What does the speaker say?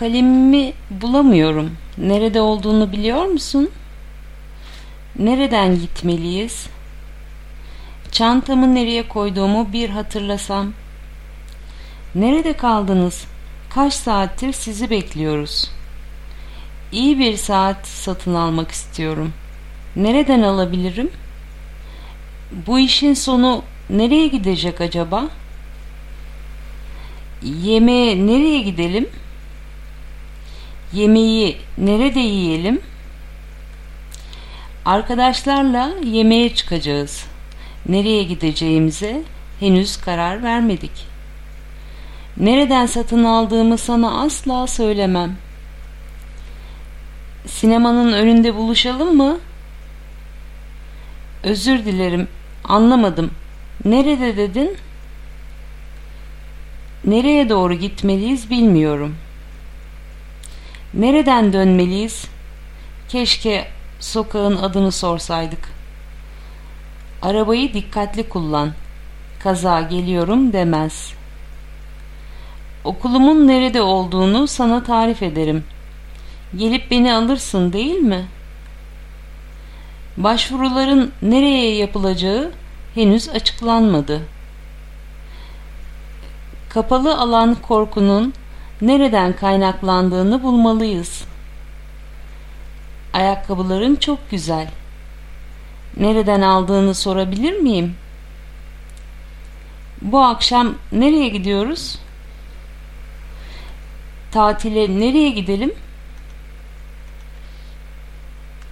Kalemimi bulamıyorum. Nerede olduğunu biliyor musun? Nereden gitmeliyiz? Çantamı nereye koyduğumu bir hatırlasam. Nerede kaldınız? Kaç saattir sizi bekliyoruz. İyi bir saat satın almak istiyorum. Nereden alabilirim? Bu işin sonu nereye gidecek acaba? Yemeğe nereye gidelim? Yemeği nerede yiyelim? Arkadaşlarla yemeğe çıkacağız. Nereye gideceğimize henüz karar vermedik. Nereden satın aldığımı sana asla söylemem. Sinemanın önünde buluşalım mı? Özür dilerim, anlamadım. Nerede dedin? Nereye doğru gitmeliyiz bilmiyorum. Nereden dönmeliyiz? Keşke sokağın adını sorsaydık. Arabayı dikkatli kullan. Kaza geliyorum demez. Okulumun nerede olduğunu sana tarif ederim. Gelip beni alırsın değil mi? Başvuruların nereye yapılacağı henüz açıklanmadı. Kapalı alan korkunun nereden kaynaklandığını bulmalıyız. Ayakkabıların çok güzel. Nereden aldığını sorabilir miyim? Bu akşam nereye gidiyoruz? Tatile nereye gidelim?